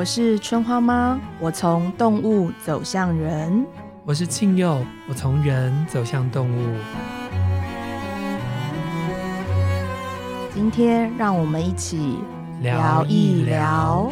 我是春花妈，我从动物走向人。我是庆佑，我从人走向动物。今天让我们一起聊一聊。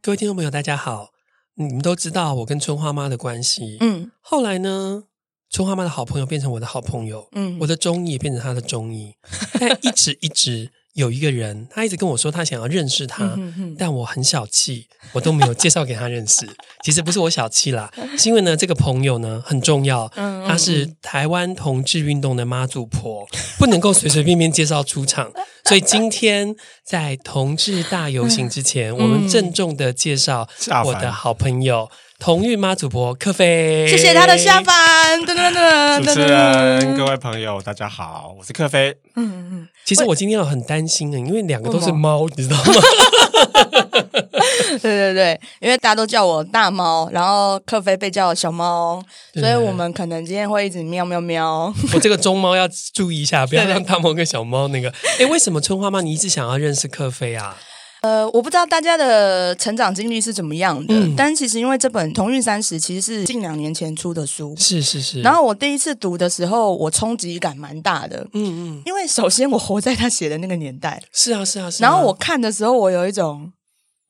各位听众朋友，大家好。你们都知道我跟春花妈的关系。嗯，后来呢，春花妈的好朋友变成我的好朋友。嗯，我的中医也变成他的中医。但一直一直。有一个人，他一直跟我说他想要认识他，嗯、哼哼，但我很小气，我都没有介绍给他认识。其实不是我小气啦，是因为呢，这个朋友呢很重要，嗯嗯嗯，他是台湾同志运动的妈祖婆，不能够随随便便介绍出场。所以今天在同志大游行之前，嗯、我们郑重的介绍我的好朋友。同运妈祖婆克菲，谢谢他的下凡。噔噔噔，主持人，各位朋友，大家好，我是克菲。嗯嗯，其实我今天有很担心的，因为两个都是猫，你知道吗？对对对，因为大家都叫我大猫，然后克菲被叫小猫，所以我们可能今天会一直喵喵喵。我这个中猫要注意一下，不要让大猫跟小猫那个。哎，为什么春花妈你一直想要认识克菲啊？呃，我不知道大家的成长经历是怎么样的，嗯、但其实因为这本《同运三十》其实是近两年前出的书，是是是。然后我第一次读的时候，我冲击感蛮大的，嗯嗯，因为首先我活在他写的那个年代，是啊是啊是啊。然后我看的时候，我有一种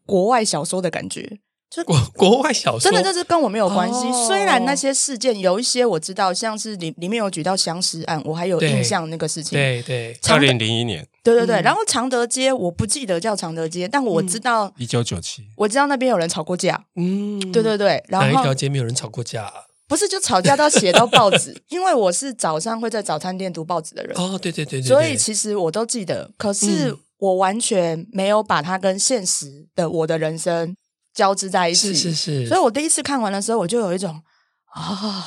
国外小说的感觉。就国 国外小说，真的这是跟我没有关系。哦、虽然那些事件有一些我知道，像是里里面有举到相识案，我还有印象那个事情。对对，二零零一年。对对对，嗯、然后常德街我不记得叫常德街，但我知道一九九七，我知道那边有人吵过架。嗯，对对对，然后哪一条街没有人吵过架？不是，就吵架都要写到报纸，因为我是早上会在早餐店读报纸的人。哦，对对对对，所以其实我都记得，可是我完全没有把它跟现实的我的人生。交织在一起，是是是，所以我第一次看完的时候，我就有一种啊，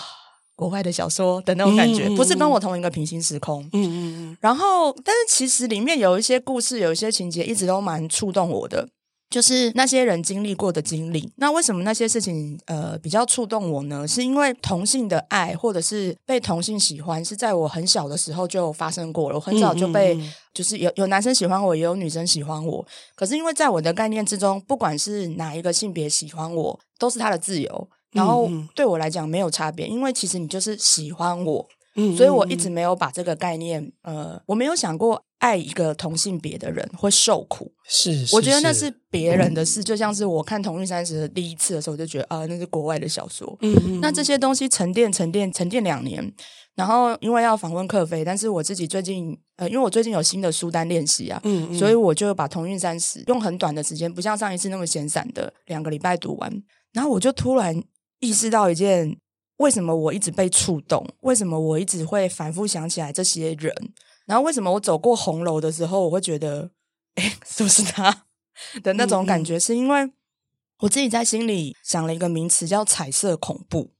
国外的小说的那种感觉，嗯、不是跟我同一个平行时空。嗯嗯嗯。然后，但是其实里面有一些故事，有一些情节，一直都蛮触动我的。就是那些人经历过的经历，那为什么那些事情呃比较触动我呢？是因为同性的爱或者是被同性喜欢，是在我很小的时候就发生过了。我很早就被，嗯嗯嗯，就是有有男生喜欢我，也有女生喜欢我。可是因为在我的概念之中，不管是哪一个性别喜欢我，都是他的自由。然后对我来讲没有差别，因为其实你就是喜欢我。所以我一直没有把这个概念，呃，我没有想过爱一个同性别的人会受苦。是，是，我觉得那是别人的事。嗯、就像是我看《同运三十》的第一次的时候，我就觉得啊，那是国外的小说。嗯嗯。那这些东西沉淀、沉淀、沉淀两年，然后因为要访问克菲，但是我自己最近，呃，因为我最近有新的书单练习啊，嗯嗯，所以我就把《同运三十》用很短的时间，不像上一次那么闲散的两个礼拜读完。然后我就突然意识到一件。为什么我一直被触动？为什么我一直会反复想起来这些人？然后为什么我走过红楼的时候，我会觉得，哎，是不是他的那种感觉？是因为我自己在心里想了一个名词，叫“彩色恐怖”。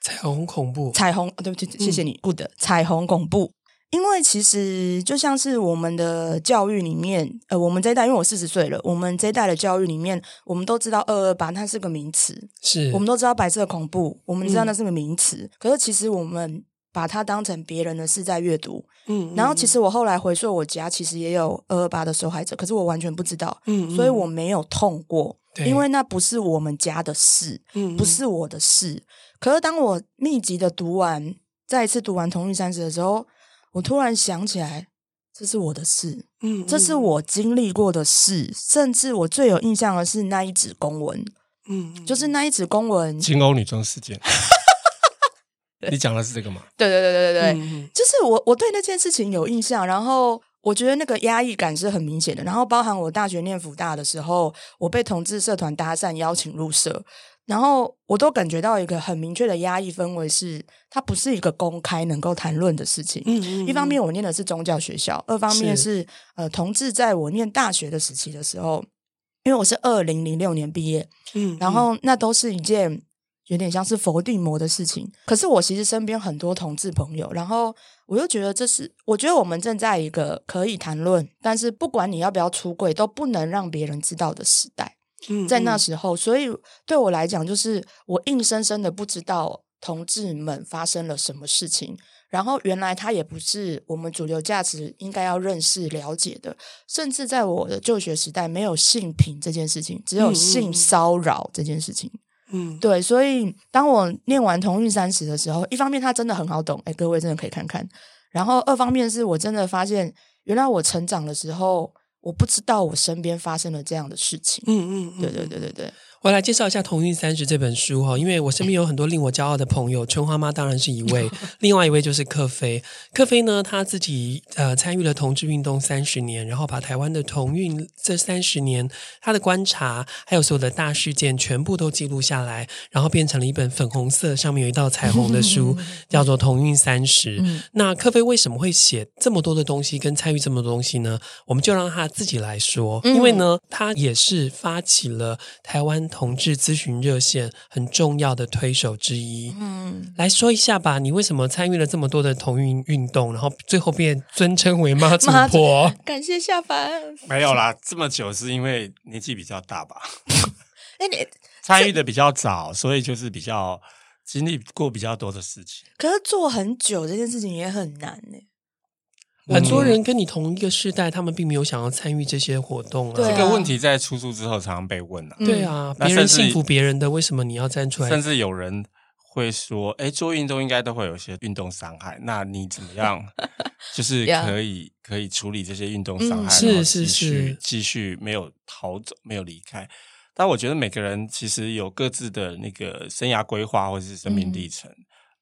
彩虹恐怖，彩虹，对不起，谢谢你，good，彩虹恐怖。因为其实就像是我们的教育里面，呃，我们这一代，因为我四十岁了，我们这一代的教育里面，我们都知道二二八它是个名词，是我们都知道白色恐怖，我们知道那是个名词。嗯、可是其实我们把它当成别人的事在阅读，嗯，然后其实我后来回溯我家，其实也有二二八的受害者，可是我完全不知道，嗯，嗯，所以我没有痛过，对。因为那不是我们家的事，嗯，嗯，不是我的事。可是当我密集的读完，再一次读完《同运三十》的时候。我突然想起来，这是我的事，嗯，嗯，这是我经历过的事，甚至我最有印象的是那一纸公文，嗯，嗯，就是那一纸公文，金欧女装事件。你讲的是这个吗？对对对对对对，就是我我对那件事情有印象，然后我觉得那个压抑感是很明显的，然后包含我大学念福大的时候，我被同志社团搭讪邀请入社。然后我都感觉到一个很明确的压抑氛围，是它不是一个公开能够谈论的事情。嗯，嗯，嗯，一方面我念的是宗教学校，二方面是，是呃，同志在我念大学的时期的时候，因为我是二零零六年毕业，嗯，嗯，然后那都是一件有点像是否定魔的事情。可是我其实身边很多同志朋友，然后我又觉得这是，我觉得我们正在一个可以谈论，但是不管你要不要出柜，都不能让别人知道的时代。在那时候，所以对我来讲，就是我硬生生的不知道同志们发生了什么事情。然后原来他也不是我们主流价值应该要认识了解的，甚至在我的就学时代，没有性平这件事情，只有性骚扰这件事情。嗯，对。所以当我念完同运三十的时候，一方面他真的很好懂，哎，各位真的可以看看。然后二方面是我真的发现，原来我成长的时候，我不知道我身边发生了这样的事情。嗯嗯，嗯，对对对对对。我来介绍一下《同运三十》这本书哈，因为我身边有很多令我骄傲的朋友，春花妈当然是一位，另外一位就是克菲。克菲呢，他自己呃参与了同志运动三十年，然后把台湾的同运这三十年他的观察，还有所有的大事件全部都记录下来，然后变成了一本粉红色上面有一道彩虹的书，叫做《同运三十》。那克菲为什么会写这么多的东西，跟参与这么多东西呢？我们就让他自己来说，因为呢，他也是发起了台湾。同志咨询热线很重要的推手之一，嗯，来说一下吧，你为什么参与了这么多的同运运动，然后最后变尊称为妈祖婆？感谢下凡。没有啦，这么久是因为年纪比较大吧？哎，你 参与的比较早，所以就是比较经历过比较多的事情。可是做很久这件事情也很难呢。很多人跟你同一个世代，他们并没有想要参与这些活动啊。这个问题在出书之后常常被问啊。对啊，别人幸福别人的，为什么你要站出来？甚至有人会说：“哎，做运动应该都会有一些运动伤害，那你怎么样？就是可以可以处理这些运动伤害，是是是，继续没有逃走，没有离开。但我觉得每个人其实有各自的那个生涯规划或者是生命历程。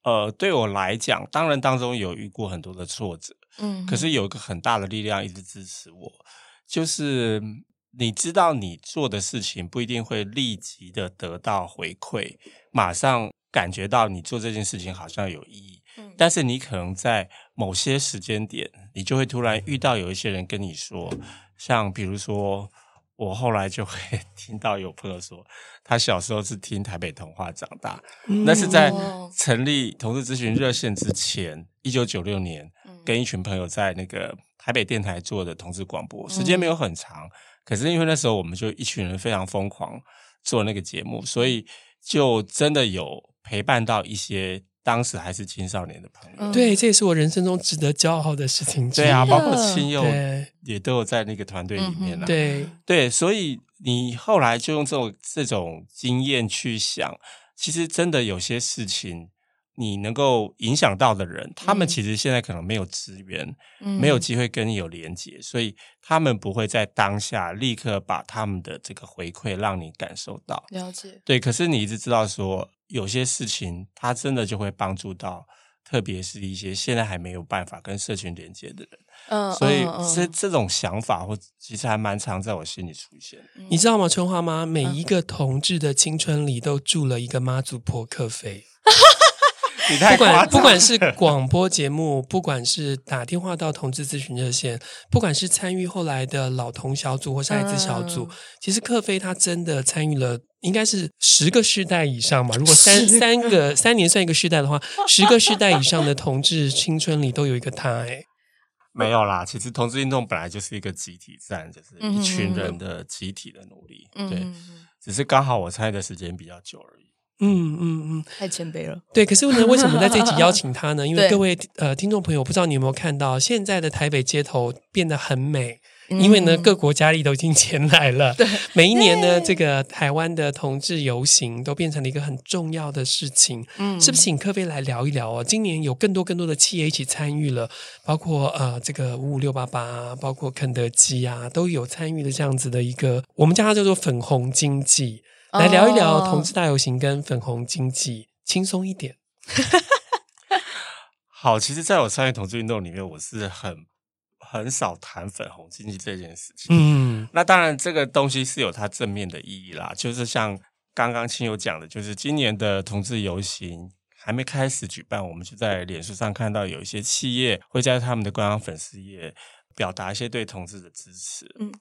呃，对我来讲，当然当中有遇过很多的挫折。嗯，可是有一个很大的力量一直支持我，就是你知道你做的事情不一定会立即的得到回馈，马上感觉到你做这件事情好像有意义，嗯，但是你可能在某些时间点，你就会突然遇到有一些人跟你说，像比如说。我后来就会 听到有朋友说，他小时候是听台北童话长大，嗯、那是在成立同志咨询热线之前，一九九六年，跟一群朋友在那个台北电台做的同志广播，时间没有很长，可是因为那时候我们就一群人非常疯狂做那个节目，所以就真的有陪伴到一些。当时还是青少年的朋友，嗯、对，这也是我人生中值得骄傲的事情。对啊，包括亲友也都有在那个团队里面了。对对，所以你后来就用这种这种经验去想，其实真的有些事情，你能够影响到的人，他们其实现在可能没有资源，嗯、没有机会跟你有连接，所以他们不会在当下立刻把他们的这个回馈让你感受到。了解。对，可是你一直知道说。有些事情，它真的就会帮助到，特别是一些现在还没有办法跟社群连接的人。嗯，所以这这种想法，或其实还蛮常在我心里出现。你知道吗，春花妈？每一个同志的青春里都住了一个妈祖婆克菲。不管不管是广播节目，不管是打电话到同志咨询热线，不管是参与后来的老同小组或是艾滋小组，其实克菲他真的参与了，应该是十个世代以上嘛。如果三三个三年算一个世代的话，十个世代以上的 同志青春里都有一个他。哎，没有啦，其实同志运动本来就是一个集体战，就是一群人的集体的努力。对，只是刚好我参与的时间比较久而已。嗯嗯嗯，太谦卑了。对，可是呢，为什么在这集邀请他呢？因为 各位呃听众朋友，不知道你有没有看到，现在的台北街头变得很美，嗯、因为呢各国佳丽都已经前来了。对，每一年呢，这个台湾的同志游行都变成了一个很重要的事情。嗯，是不是请科菲来聊一聊哦？今年有更多更多的企业一起参与了，包括呃这个五五六八八，包括肯德基啊，都有参与的这样子的一个，我们叫它叫做粉红经济。来聊一聊同志大游行跟粉红经济，轻松一点。好，其实，在我参与同志运动里面，我是很很少谈粉红经济这件事情。嗯，那当然，这个东西是有它正面的意义啦。就是像刚刚亲友讲的，就是今年的同志游行还没开始举办，我们就在脸书上看到有一些企业会在他们的官方粉丝页表达一些对同志的支持。嗯。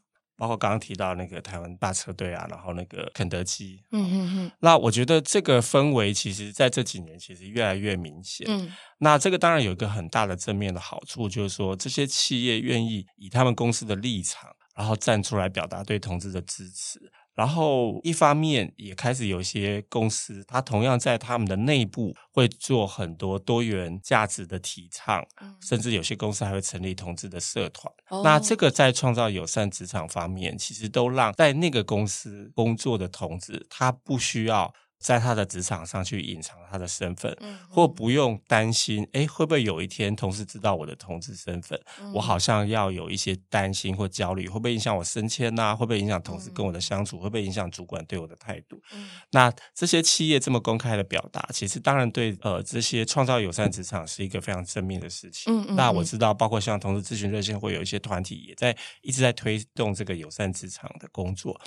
包括刚刚提到那个台湾大车队啊，然后那个肯德基，嗯嗯嗯，那我觉得这个氛围其实在这几年其实越来越明显。嗯，那这个当然有一个很大的正面的好处，就是说这些企业愿意以他们公司的立场，然后站出来表达对同志的支持，然后一方面也开始有一些公司，它同样在他们的内部会做很多多元价值的提倡，嗯、甚至有些公司还会成立同志的社团。哦、那这个在创造友善职场方面，其实都让在那个公司工作的同志，他不需要。在他的职场上去隐藏他的身份，嗯、或不用担心，哎，会不会有一天同事知道我的同志身份？嗯、我好像要有一些担心或焦虑，会不会影响我升迁呐、啊？会不会影响同事跟我的相处？嗯、会不会影响主管对我的态度？嗯、那这些企业这么公开的表达，其实当然对呃这些创造友善职场是一个非常正面的事情。那我知道，包括像同事咨询热线会有一些团体也在一直在推动这个友善职场的工作。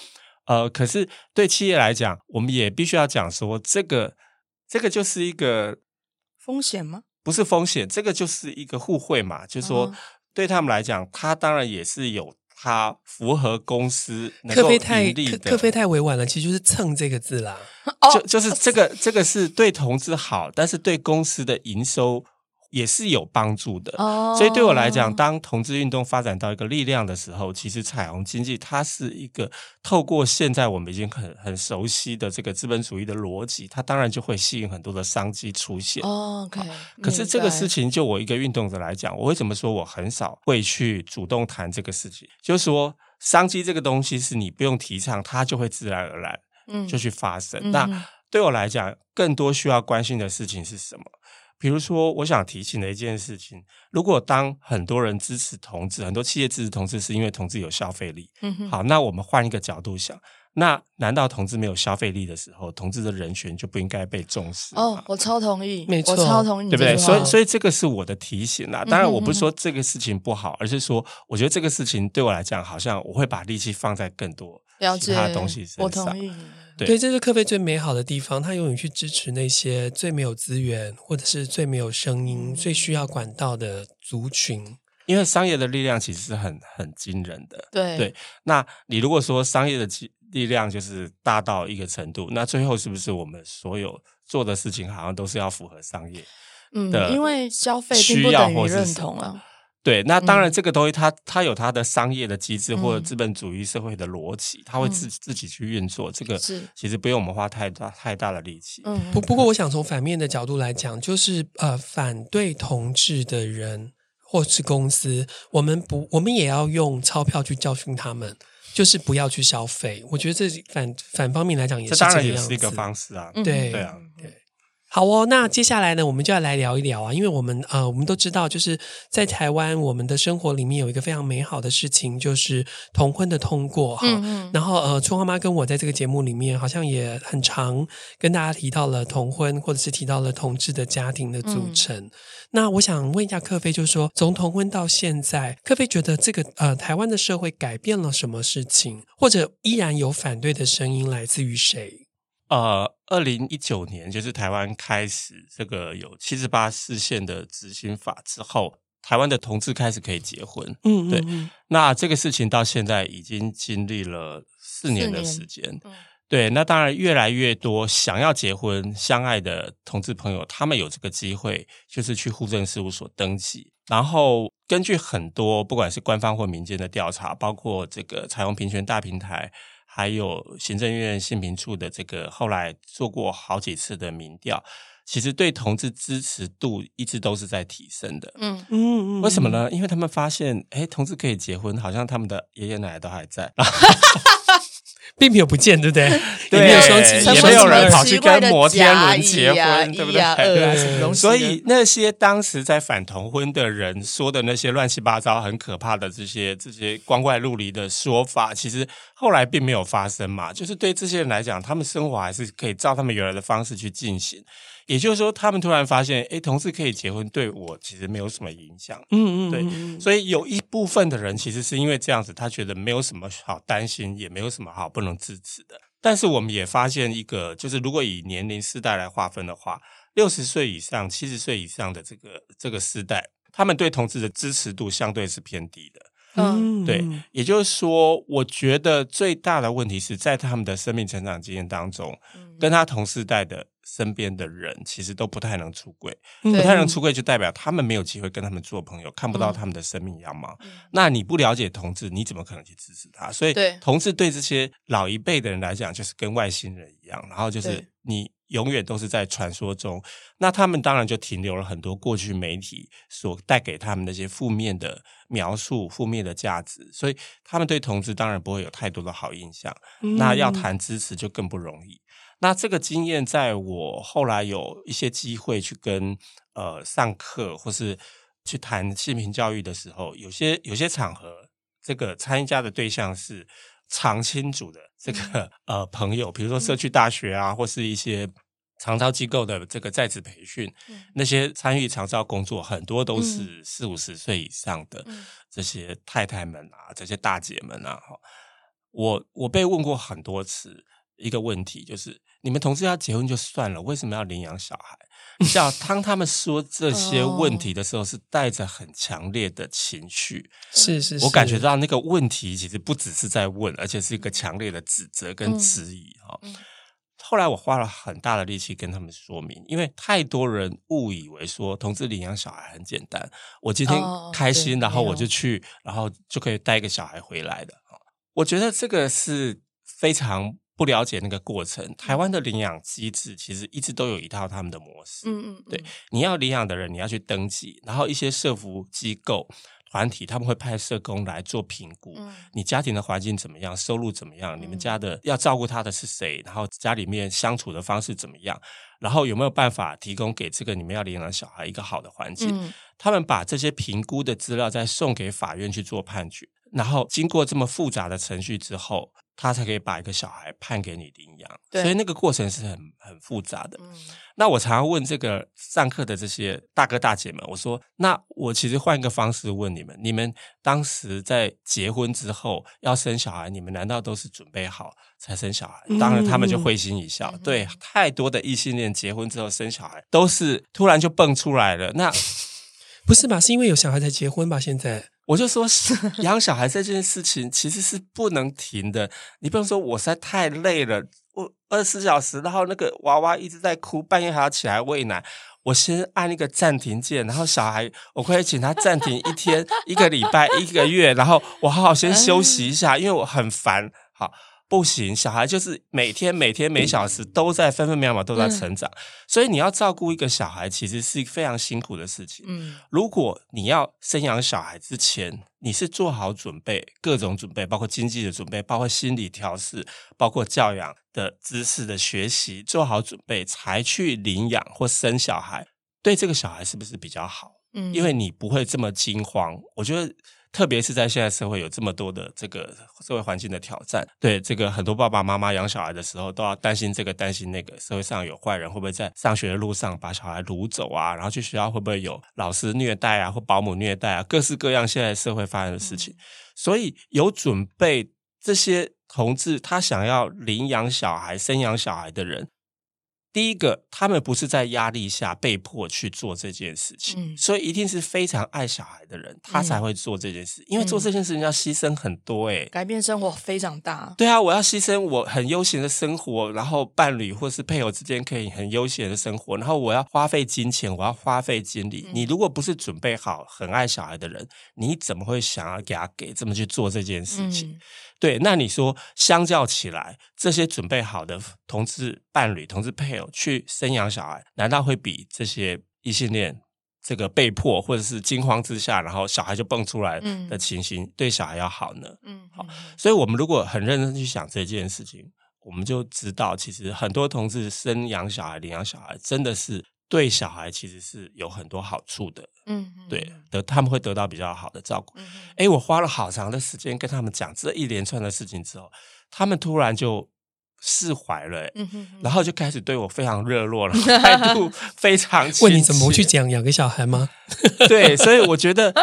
呃，可是对企业来讲，我们也必须要讲说，这个这个就是一个风险吗？不是风险，这个就是一个互惠嘛。就是说，对他们来讲，他当然也是有他符合公司能够盈利的。克菲太委婉了，其实就是蹭这个字啦。就就是这个这个是对同志好，但是对公司的营收。也是有帮助的，oh. 所以对我来讲，当同志运动发展到一个力量的时候，其实彩虹经济它是一个透过现在我们已经很很熟悉的这个资本主义的逻辑，它当然就会吸引很多的商机出现。Oh, OK，可是这个事情就我一个运动者来讲，我为什么说我很少会去主动谈这个事情？就是说，商机这个东西是你不用提倡，它就会自然而然嗯就去发生。嗯、那对我来讲，更多需要关心的事情是什么？比如说，我想提醒的一件事情，如果当很多人支持同志，很多企业支持同志，是因为同志有消费力。嗯哼。好，那我们换一个角度想，那难道同志没有消费力的时候，同志的人权就不应该被重视？哦，我超同意，没错，我超同意，对不对？所以，所以这个是我的提醒啦。当然，我不是说这个事情不好，而是说，我觉得这个事情对我来讲，好像我会把力气放在更多其他东西身上。我同意。对，对，这是克菲最美好的地方。他永远去支持那些最没有资源，或者是最没有声音、最需要管道的族群。因为商业的力量其实是很很惊人的。对对，那你如果说商业的力量就是大到一个程度，那最后是不是我们所有做的事情好像都是要符合商业？嗯，因为消费并不等于认同啊。对，那当然，这个东西它它有它的商业的机制或者资本主义社会的逻辑，它会自自己去运作。这个其实不用我们花太大太大的力气。嗯，不不过，我想从反面的角度来讲，就是呃，反对同志的人或是公司，我们不，我们也要用钞票去教训他们，就是不要去消费。我觉得这反反方面来讲也是这样子，这当然也是一个方式啊。对对啊，对。好哦，那接下来呢，我们就要来聊一聊啊，因为我们呃，我们都知道，就是在台湾，我们的生活里面有一个非常美好的事情，就是同婚的通过哈。嗯嗯。然后呃，春花妈跟我在这个节目里面，好像也很常跟大家提到了同婚，或者是提到了同志的家庭的组成。嗯、那我想问一下克菲，就是说从同婚到现在，克菲觉得这个呃，台湾的社会改变了什么事情，或者依然有反对的声音来自于谁？呃，二零一九年就是台湾开始这个有七十八释宪的执行法之后，台湾的同志开始可以结婚。嗯，嗯，嗯，对。那这个事情到现在已经经历了四年的时间。嗯，对。那当然，越来越多想要结婚、相爱的同志朋友，他们有这个机会，就是去户政事务所登记。然后，根据很多不管是官方或民间的调查，包括这个彩虹平权大平台。还有行政院性平处的这个后来做过好几次的民调，其实对同志支持度一直都是在提升的。嗯嗯嗯，为什么呢？因为他们发现，哎，同志可以结婚，好像他们的爷爷奶奶都还在。并没有不见，对不对？对，也没有双亲，也没有人跑去跟摩天轮结婚，对不对？所以那些当时在反同婚的人说的那些乱七八糟、很可怕的这些这些光怪陆离的说法，其实后来并没有发生嘛。就是对这些人来讲，他们生活还是可以照他们原来的方式去进行。也就是说，他们突然发现，哎，同志可以结婚，对我其实没有什么影响。嗯嗯，对。所以有一部分的人其实是因为这样子，他觉得没有什么好担心，也没有什么好不能支持的。但是我们也发现一个，就是如果以年龄世代来划分的话，六十岁以上、七十岁以上的这个这个世代，他们对同志的支持度相对是偏低的。嗯，对。也就是说，我觉得最大的问题是在他们的生命成长经验当中，跟他同世代的。身边的人其实都不太能出柜，嗯、不太能出柜就代表他们没有机会跟他们做朋友，看不到他们的生命样貌。嗯、那你不了解同志，你怎么可能去支持他？所以，同志对这些老一辈的人来讲，就是跟外星人一样，然后就是你。永远都是在传说中，那他们当然就停留了很多过去媒体所带给他们那些负面的描述、负面的价值，所以他们对同志当然不会有太多的好印象。嗯、那要谈支持就更不容易。那这个经验，在我后来有一些机会去跟呃上课或是去谈性平教育的时候，有些有些场合，这个参加的对象是。常青组的这个呃朋友，比如说社区大学啊，或是一些长照机构的这个在职培训，那些参与长照工作，很多都是四五十岁以上的这些太太们啊，这些大姐们啊，哈，我我被问过很多次一个问题，就是你们同志要结婚就算了，为什么要领养小孩？像当他们说这些问题的时候，是带着很强烈的情绪。是是是，我感觉到那个问题其实不只是在问，而且是一个强烈的指责跟质疑哈。后来我花了很大的力气跟他们说明，因为太多人误以为说同志领养小孩很简单，我今天开心，哦、然后我就去，然后就可以带一个小孩回来的。我觉得这个是非常。不了解那个过程，台湾的领养机制其实一直都有一套他们的模式。嗯嗯，对，你要领养的人，你要去登记，然后一些社福机构团体他们会派社工来做评估。嗯，你家庭的环境怎么样？收入怎么样？你们家的要照顾他的是谁？然后家里面相处的方式怎么样？然后有没有办法提供给这个你们要领养的小孩一个好的环境？嗯，他们把这些评估的资料再送给法院去做判决，然后经过这么复杂的程序之后。他才可以把一个小孩判给你领养，所以那个过程是很很复杂的。嗯、那我常常问这个上课的这些大哥大姐们，我说：那我其实换一个方式问你们，你们当时在结婚之后要生小孩，你们难道都是准备好才生小孩？嗯、当然，他们就会心一笑。嗯、对，太多的异性恋结婚之后生小孩都是突然就蹦出来了。那 不是吧？是因为有小孩才结婚吧？现在？我就说，养小孩这件事情其实是不能停的。你不能说我实在太累了，我二十四小时，然后那个娃娃一直在哭，半夜还要起来喂奶，我先按一个暂停键，然后小孩我可以请他暂停一天、一个礼拜、一个月，然后我好好先休息一下，因为我很烦。好。不行，小孩就是每天每天每小时都在分分秒秒都在成长，嗯、所以你要照顾一个小孩，其实是非常辛苦的事情。嗯，如果你要生养小孩之前，你是做好准备，各种准备，包括经济的准备，包括心理调试，包括教养的知识的学习，做好准备才去领养或生小孩，对这个小孩是不是比较好？嗯，因为你不会这么惊慌。我觉得。特别是在现在社会有这么多的这个社会环境的挑战，对这个很多爸爸妈妈养小孩的时候都要担心这个担心那个，社会上有坏人会不会在上学的路上把小孩掳走啊？然后去学校会不会有老师虐待啊，或保姆虐待啊？各式各样现在社会发生的事情，所以有准备这些同志他想要领养小孩、生养小孩的人。第一个，他们不是在压力下被迫去做这件事情，嗯、所以一定是非常爱小孩的人，他才会做这件事。嗯、因为做这件事情要牺牲很多、欸，诶改变生活非常大。对啊，我要牺牲我很悠闲的生活，然后伴侣或是配偶之间可以很悠闲的生活，然后我要花费金钱，我要花费精力。嗯、你如果不是准备好很爱小孩的人，你怎么会想要给他给这么去做这件事情？嗯对，那你说，相较起来，这些准备好的同志伴侣、同志配偶去生养小孩，难道会比这些异性恋这个被迫或者是惊慌之下，然后小孩就蹦出来的情形对小孩要好呢？嗯，好，所以我们如果很认真去想这件事情，我们就知道，其实很多同志生养小孩、领养小孩，真的是。对小孩其实是有很多好处的，嗯，对，得他们会得到比较好的照顾。嗯哼，诶，我花了好长的时间跟他们讲这一连串的事情之后，他们突然就释怀了，嗯哼，然后就开始对我非常热络了，态度非常。问你怎么去讲养个小孩吗？对，所以我觉得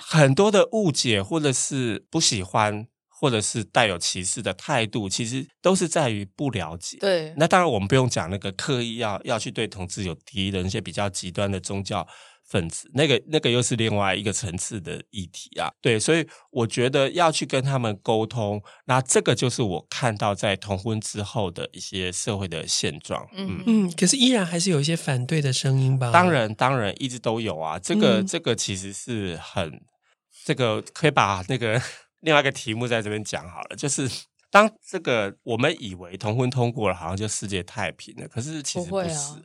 很多的误解或者是不喜欢。或者是带有歧视的态度，其实都是在于不了解。对，那当然我们不用讲那个刻意要要去对同志有敌意的那些比较极端的宗教分子，那个那个又是另外一个层次的议题啊。对，所以我觉得要去跟他们沟通，那这个就是我看到在同婚之后的一些社会的现状。嗯嗯，可是依然还是有一些反对的声音吧？当然，当然一直都有啊。这个、嗯、这个其实是很，这个可以把那个另外一个题目在这边讲好了，就是。当这个我们以为同婚通过了，好像就世界太平了。可是其实不是，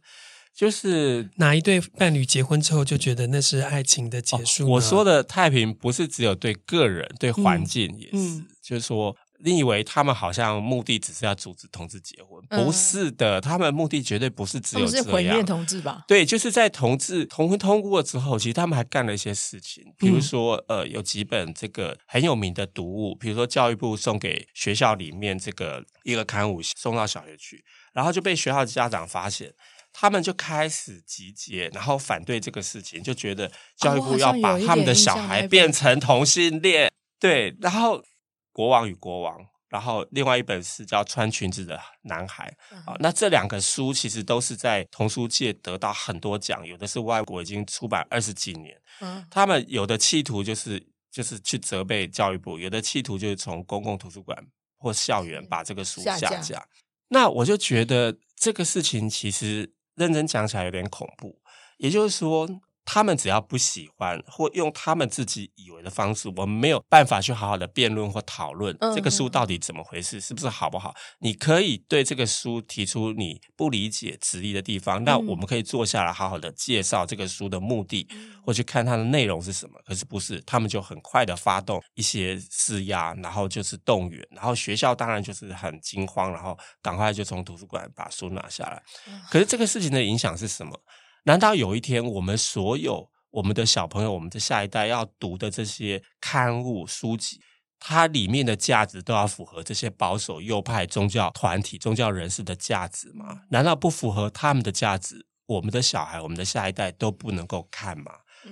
就是哪一对伴侣结婚之后就觉得那是爱情的结束、哦？我说的太平不是只有对个人，对环境也是，嗯嗯、就是说。你以为他们好像目的只是要阻止同志结婚？嗯、不是的，他们的目的绝对不是只有这样。是毁灭同志吧？对，就是在同志同婚通过之后，其实他们还干了一些事情，比如说，嗯、呃，有几本这个很有名的读物，比如说教育部送给学校里面这个一个刊物送到小学去，然后就被学校的家长发现，他们就开始集结，然后反对这个事情，就觉得教育部要把他们的小孩变成同性恋。对，然后。国王与国王，然后另外一本是叫《穿裙子的男孩》啊，那这两个书其实都是在童书界得到很多奖，有的是外国已经出版二十几年，嗯，他们有的企图就是就是去责备教育部，有的企图就是从公共图书馆或校园把这个书下架。下架。那我就觉得这个事情其实认真讲起来有点恐怖，也就是说。他们只要不喜欢，或用他们自己以为的方式，我们没有办法去好好的辩论或讨论这个书到底怎么回事，是不是好不好？你可以对这个书提出你不理解、质疑的地方，那我们可以坐下来好好的介绍这个书的目的，或去看它的内容是什么。可是不是，他们就很快的发动一些施压，然后就是动员，然后学校当然就是很惊慌，然后赶快就从图书馆把书拿下来。可是这个事情的影响是什么？难道有一天，我们所有我们的小朋友、我们的下一代要读的这些刊物、书籍，它里面的价值都要符合这些保守右派宗教团体、宗教人士的价值吗？难道不符合他们的价值，我们的小孩、我们的下一代都不能够看吗？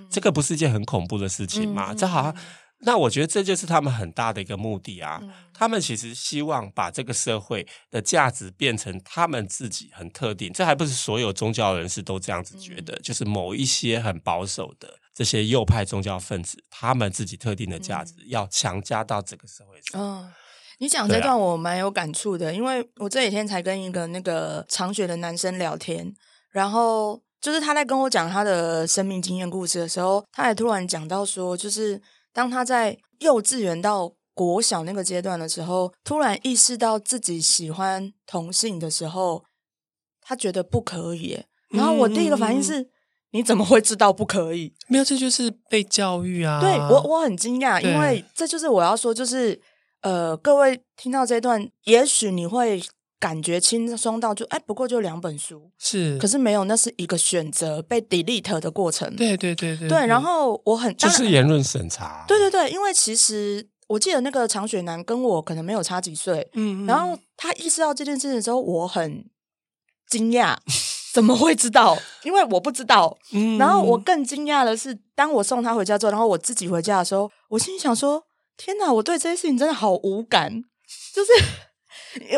这个不是一件很恐怖的事情吗？这好像。那我觉得这就是他们很大的一个目的啊！嗯、他们其实希望把这个社会的价值变成他们自己很特定，这还不是所有宗教人士都这样子觉得，嗯、就是某一些很保守的这些右派宗教分子，他们自己特定的价值要强加到这个社会上。嗯，你讲这段我蛮有感触的，啊、因为我这几天才跟一个那个长学的男生聊天，然后就是他在跟我讲他的生命经验故事的时候，他也突然讲到说，就是。当他在幼稚园到国小那个阶段的时候，突然意识到自己喜欢同性的时候，他觉得不可以。然后我第一个反应是：嗯、你怎么会知道不可以？没有，这就是被教育啊！对，我我很惊讶，因为这就是我要说，就是呃，各位听到这段，也许你会。感觉轻松到就哎，不过就两本书是，可是没有，那是一个选择被 delete 的过程。对对对对，对。然后我很就是言论审查。对对对，因为其实我记得那个长雪男跟我可能没有差几岁，嗯，嗯，然后他意识到这件事情的时候，我很惊讶，怎么会知道？因为我不知道。嗯，然后我更惊讶的是，当我送他回家之后，然后我自己回家的时候，我心里想说：天哪，我对这些事情真的好无感，就是。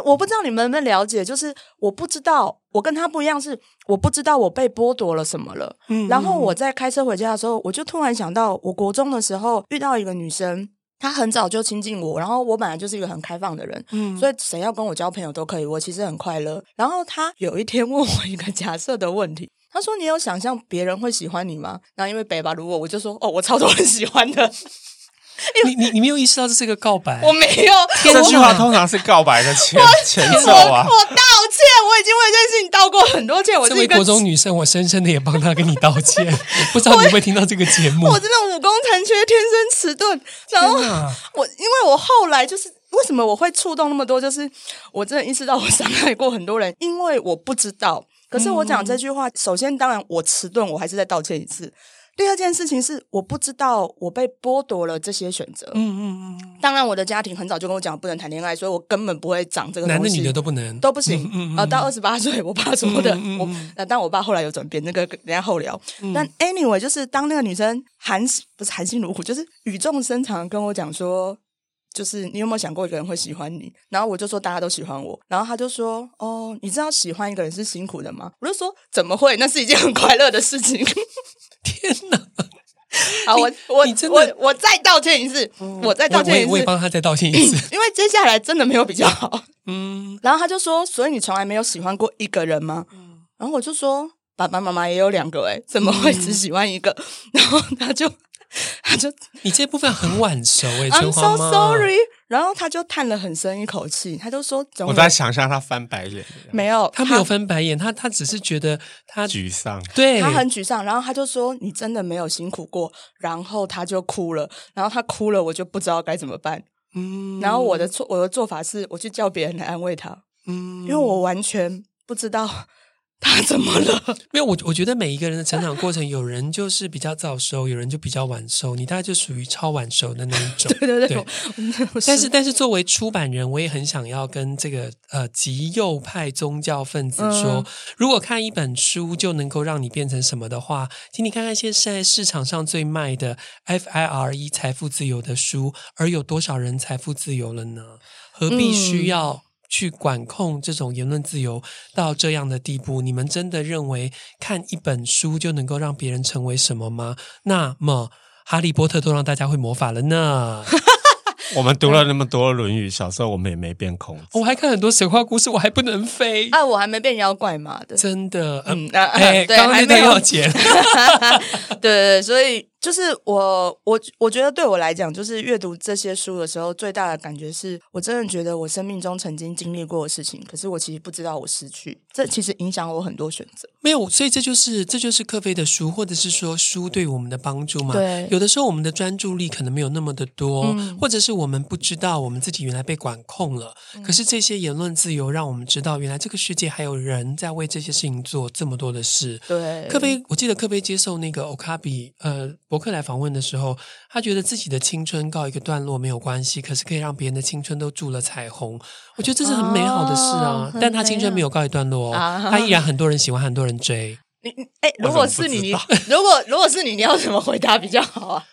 我不知道你们能不能了解，就是我不知道，我跟他不一样，是我不知道我被剥夺了什么了。嗯，然后我在开车回家的时候，我就突然想到，我国中的时候遇到一个女生，她很早就亲近我，然后我本来就是一个很开放的人，嗯，所以谁要跟我交朋友都可以，我其实很快乐。然后她有一天 问我一个假设的问题，她说：“你有想象别人会喜欢你吗？”然后因为北吧如果我就说：“哦，我超多人喜欢的。” 你你你没有意识到这是一个告白？我没有，这句话通常是告白的前 前奏啊！我道歉，我已经为这件事情道过很多歉。我这位国中女生，我深深的也帮她跟你道歉。不知道你会听到这个节目？我真的武功残缺，天生迟钝。然后我，因为我后来就是为什么我会触动那么多，就是我真的意识到我伤害过很多人，因为我不知道。可是我讲这句话，首先当然我迟钝，我还是再道歉一次。第二件事情是，我不知道我被剥夺了这些选择。嗯嗯嗯。当然，我的家庭很早就跟我讲不能谈恋爱，所以我根本不会长这个东西。男的女的都不能，都不行。嗯嗯。啊，到二十八岁，我爸说的。嗯嗯。我，但我爸后来有转变，那个人家后聊。但 anyway，就是当那个女生含不是含辛茹苦，就是语重心长跟我讲说，就是你有没有想过一个人会喜欢你？然后我就说大家都喜欢我，然后他就说哦，你知道喜欢一个人是辛苦的吗？我就说怎么会？那是一件很快乐的事情。天哪！好，我我我我再道歉一次，嗯、我再道歉一次，我也帮他再道歉一次，因为接下来真的没有比较好。嗯，然后他就说，所以你从来没有喜欢过一个人吗？嗯，然后我就说，爸爸妈妈也有两个，哎，怎么会只喜欢一个？嗯、然后他就。他就你这部分很晚熟哎，I'm so sorry。然后他就叹了很深一口气，他就说：“我在想象他翻白眼，没有，他没有翻白眼，他他只是觉得他沮丧，对，他很沮丧。然后他就说：‘你真的没有辛苦过。’然后他就哭了，然后他哭了，我就不知道该怎么办。嗯，然后我的做我的做法是，我去叫别人来安慰他。嗯，因为我完全不知道。”他怎么了？没有我，我觉得每一个人的成长过程，有人就是比较早熟，有人就比较晚熟。你大概就属于超晚熟的那一种。对 对对。对但是，但是作为出版人，我也很想要跟这个呃极右派宗教分子说：嗯、如果看一本书就能够让你变成什么的话，请你看看现在市场上最卖的 FIRE 财富自由的书，而有多少人财富自由了呢？何必需要？去管控这种言论自由到这样的地步，你们真的认为看一本书就能够让别人成为什么吗？那么哈利波特都让大家会魔法了呢？我们读了那么多《论语》，小时候我们也没变孔子。我还看很多神话故事，我还不能飞啊！我还没变妖怪嘛的，真的。嗯，哎、欸，刚刚那段要剪。对对对，所以。就是我我我觉得对我来讲，就是阅读这些书的时候，最大的感觉是我真的觉得我生命中曾经经历过的事情，可是我其实不知道我失去，这其实影响我很多选择。没有，所以这就是这就是科菲的书，或者是说书对我们的帮助嘛。对，有的时候我们的专注力可能没有那么的多，嗯、或者是我们不知道我们自己原来被管控了。嗯、可是这些言论自由让我们知道，原来这个世界还有人在为这些事情做这么多的事。对，我记得科菲接受那个欧卡比呃。博客来访问的时候，他觉得自己的青春告一个段落没有关系，可是可以让别人的青春都住了彩虹。我觉得这是很美好的事啊！哦、但他青春没有告一段落，哦、他依然很多人喜欢，很多人追。你哎，如果是你，你 如果如果是你，你要怎么回答比较好啊？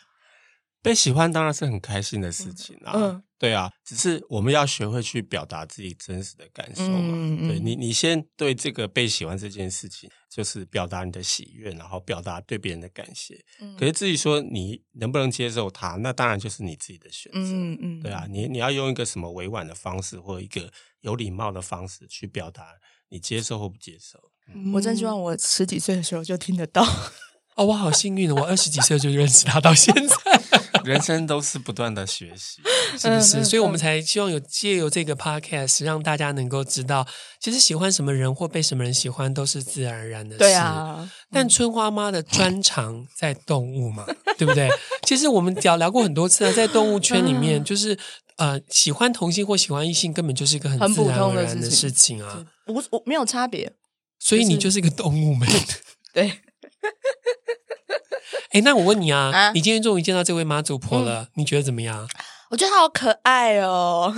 被喜欢当然是很开心的事情啊，嗯，对啊，只是我们要学会去表达自己真实的感受嘛。对你，你先对这个被喜欢这件事情，就是表达你的喜悦，然后表达对别人的感谢。嗯，可是至于说你能不能接受他，那当然就是你自己的选择。嗯嗯，对啊，你你要用一个什么委婉的方式，或一个有礼貌的方式去表达你接受或不接受。嗯，我真希望我十几岁的时候就听得到。哦，我好幸运，我二十几岁就认识他，到现在。人生都是不断的学习，是不是？所以我们才希望有借由这个 podcast，让大家能够知道，其实喜欢什么人或被什么人喜欢都是自然而然的事。对啊，但春花妈的专长在动物嘛，对不对？其实我们聊聊过很多次了，在动物圈里面，就是呃，喜欢同性或喜欢异性，根本就是一个很自然而然的事情啊，无我没有差别。所以你就是一个动物们，对。哎，那我问你啊，啊你今天终于见到这位妈祖婆了，嗯、你觉得怎么样？我觉得她好可爱哦，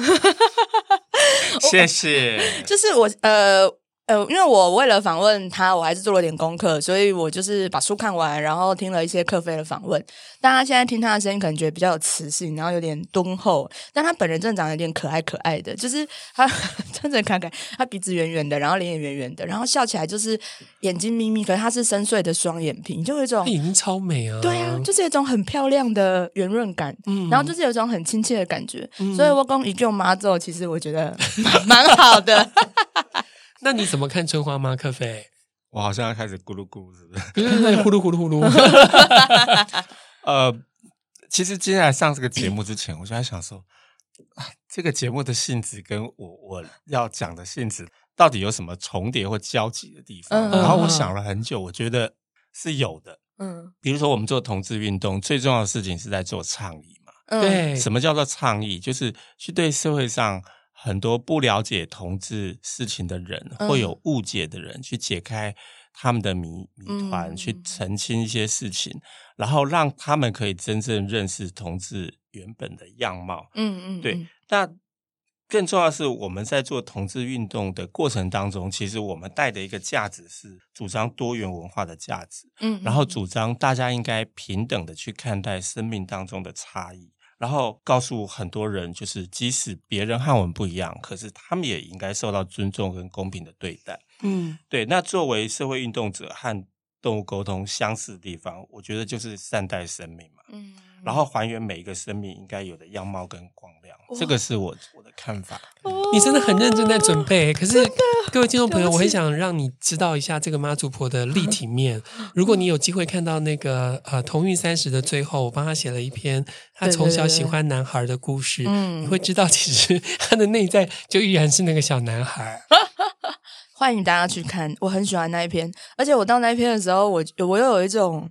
谢谢。就是我呃。呃，因为我为了访问他，我还是做了点功课，所以我就是把书看完，然后听了一些克菲的访问。大家现在听他的声音，可能觉得比较有磁性，然后有点敦厚，但他本人真的长得有点可爱可爱的，就是他 真的看看，他鼻子圆圆的，然后脸也圆圆的，然后笑起来就是眼睛眯眯，可是他是深邃的双眼皮，就有一种眼睛超美啊，对啊，就是有一种很漂亮的圆润感，嗯，然后就是有一种很亲切的感觉，嗯、所以我讲一舅妈祖，其实我觉得蛮 蛮好的。那你怎么看春花吗克菲？我好像要开始咕噜咕噜，是不是？对 对对，呼噜呼噜呼噜。呃，其实今天来上这个节目之前，我就在想说，啊，这个节目的性质跟我我要讲的性质到底有什么重叠或交集的地方？嗯、然后我想了很久，我觉得是有的。嗯，比如说我们做同志运动，最重要的事情是在做倡议嘛。对，什么叫做倡议？就是去对社会上。很多不了解同志事情的人，会有误解的人，嗯、去解开他们的谜谜团，嗯、去澄清一些事情，然后让他们可以真正认识同志原本的样貌。嗯嗯，对。那更重要的是，我们在做同志运动的过程当中，其实我们带的一个价值是主张多元文化的价值。嗯，然后主张大家应该平等的去看待生命当中的差异。然后告诉很多人，就是即使别人和我们不一样，可是他们也应该受到尊重跟公平的对待。嗯，对。那作为社会运动者和动物沟通相似的地方，我觉得就是善待生命嘛。嗯。然后还原每一个生命应该有的样貌跟光亮，这个是我看法。你真的很认真在准备，可是各位听众朋友，我很想让你知道一下这个妈祖婆的立体面。如果你有机会看到那个呃同运三十的最后，我帮他写了一篇他从小喜欢男孩的故事，你会知道其实他的内在就依然是那个小男孩。欢迎大家去看，我很喜欢那一篇，而且我到那一篇的时候，我我又有一种。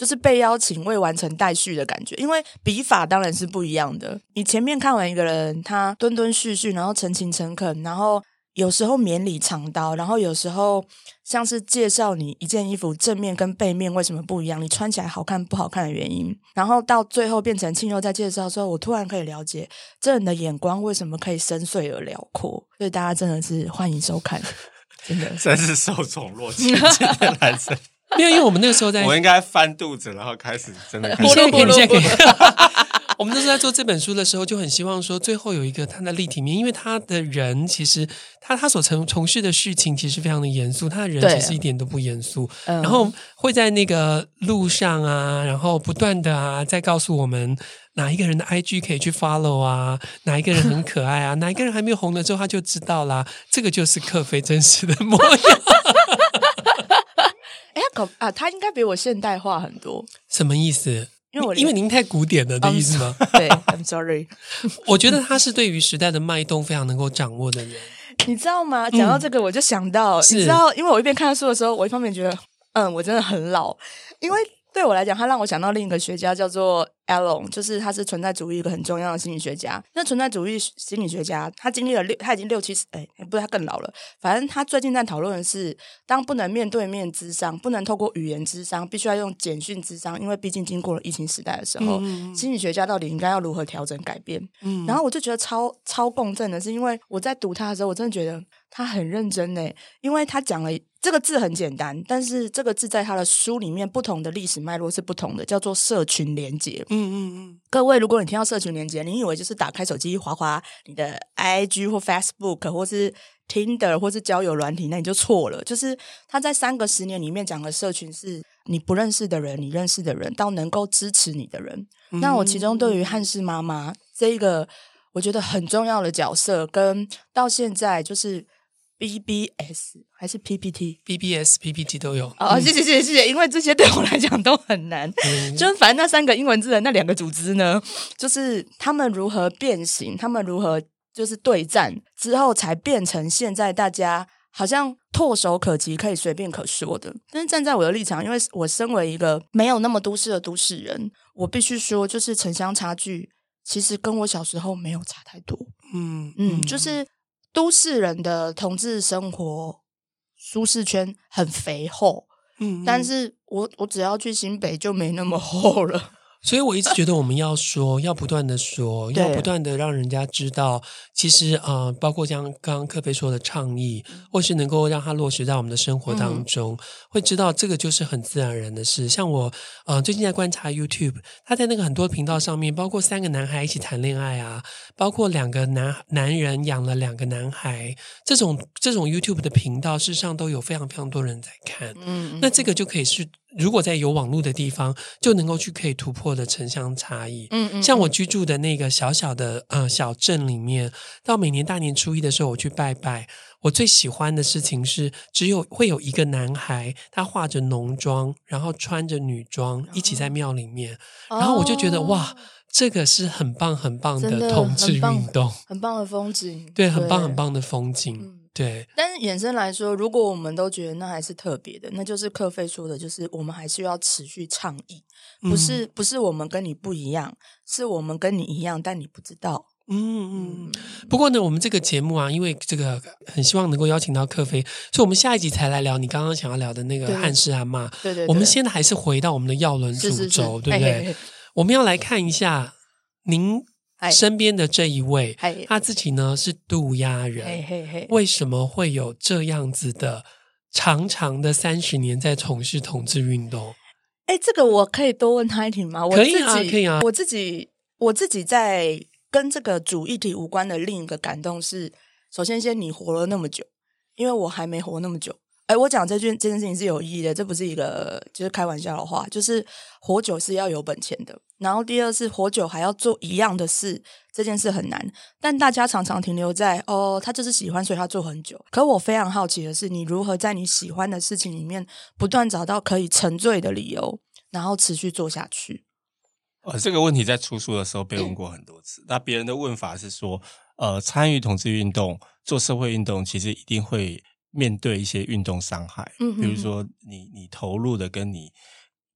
就是被邀请未完成待续的感觉，因为笔法当然是不一样的。你前面看完一个人，他敦敦续续，然后诚情诚恳，然后有时候绵里藏刀，然后有时候像是介绍你一件衣服正面跟背面为什么不一样，你穿起来好看不好看的原因，然后到最后变成庆佑在介绍的时候，我突然可以了解这人的眼光为什么可以深邃而辽阔。所以大家真的是欢迎收看，真的真是受宠若惊，的男生。没有，因为我们那个时候在，我应该翻肚子，然后开始真的。你现在可以，你现在可以。我们那时候在做这本书的时候，就很希望说，最后有一个他的立体面，因为他的人其实他他所从从事的事情其实非常的严肃，他的人其实一点都不严肃。然后会在那个路上啊，然后不断的啊，在告诉我们哪一个人的 IG 可以去 follow 啊，哪一个人很可爱啊，哪一个人还没有红了之后他就知道啦。这个就是克菲真实的模样。哎呀，可啊，他应该比我现代化很多。什么意思？因为我因为您太古典了的意思吗？对，I'm sorry。我觉得他是对于时代的脉动非常能够掌握的人。你知道吗？讲到这个，我就想到，嗯、你知道，因为我一边看书的时候，我一方面觉得，嗯，我真的很老，因为。对我来讲，他让我想到另一个学家，叫做 Alon，就是他是存在主义一个很重要的心理学家。那存在主义心理学家，他经历了六，他已经六七十，哎，不是他更老了。反正他最近在讨论的是，当不能面对面智商，不能透过语言智商，必须要用简讯智商，因为毕竟经过了疫情时代的时候，嗯、心理学家到底应该要如何调整改变？嗯，然后我就觉得超超共振的是，因为我在读他的时候，我真的觉得他很认真呢，因为他讲了。这个字很简单，但是这个字在他的书里面不同的历史脉络是不同的，叫做社群连接。嗯嗯嗯。各位，如果你听到社群连接，你以为就是打开手机滑滑你的 IG 或 Facebook 或是 Tinder 或是交友软体，那你就错了。就是他在三个十年里面讲的社群是你不认识的人，你认识的人，到能够支持你的人。嗯、那我其中对于汉氏妈妈这一个我觉得很重要的角色，跟到现在就是。BBS 还是 PPT？BBS、PPT 都有。哦，谢谢谢谢谢谢，因为这些对我来讲都很难。嗯、就是反正那三个英文字的那两个组织呢，就是他们如何变形，他们如何就是对战之后，才变成现在大家好像唾手可及，可以随便可说的。但是站在我的立场，因为我身为一个没有那么都市的都市人，我必须说，就是城乡差距其实跟我小时候没有差太多。嗯嗯，就是。都市人的同志生活舒适圈很肥厚，嗯，但是我我只要去新北就没那么 厚了。所以我一直觉得我们要说，要不断的说，要不断的让人家知道，其实啊、呃，包括像刚刚克菲说的倡议，或是能够让它落实在我们的生活当中，嗯、会知道这个就是很自然而然的事。像我呃最近在观察 YouTube，他在那个很多频道上面，包括三个男孩一起谈恋爱啊，包括两个男男人养了两个男孩，这种这种 YouTube 的频道，事实上都有非常非常多人在看。嗯，那这个就可以是。如果在有网络的地方，就能够去可以突破的城乡差异。嗯，嗯嗯，像我居住的那个小小的呃小镇里面，到每年大年初一的时候，我去拜拜。我最喜欢的事情是，只有会有一个男孩，他化着浓妆，然后穿着女装，一起在庙里面。哦、然后我就觉得哇，这个是很棒很棒的同志运动，很棒的风景。对，对很棒很棒的风景。嗯对，但是衍生来说，如果我们都觉得那还是特别的，那就是克菲说的，就是我们还是要持续倡议，不是、嗯、不是我们跟你不一样，是我们跟你一样，但你不知道。嗯嗯。不过呢，我们这个节目啊，因为这个很希望能够邀请到克菲，所以我们下一集才来聊你刚刚想要聊的那个汉氏阿嬷。对，对对。我们现在还是回到我们的药轮主轴，是是是对不对？嘿嘿嘿，我们要来看一下您。身边的这一位，他自己呢是渡鸦人，为什么会有这样子的长长的三十年在从事同志运动？哎，这个我可以多问他一点吗？可以啊，可以啊。我自己我自己在跟这个主议题无关的另一个感动是，首先先你活了那么久，因为我还没活那么久。哎，我讲这件这件事情是有意义的，这不是一个就是开玩笑的话，就是活久是要有本钱的。然后第二是活久还要做一样的事，这件事很难。但大家常常停留在哦，他就是喜欢，所以他做很久。可我非常好奇的是，你如何在你喜欢的事情里面不断找到可以沉醉的理由，然后持续做下去？呃，这个问题在出书的时候被问过很多次。那别人的问法是说，呃，参与同志运动、做社会运动，其实一定会。面对一些运动伤害，嗯，比如说你你投入的跟你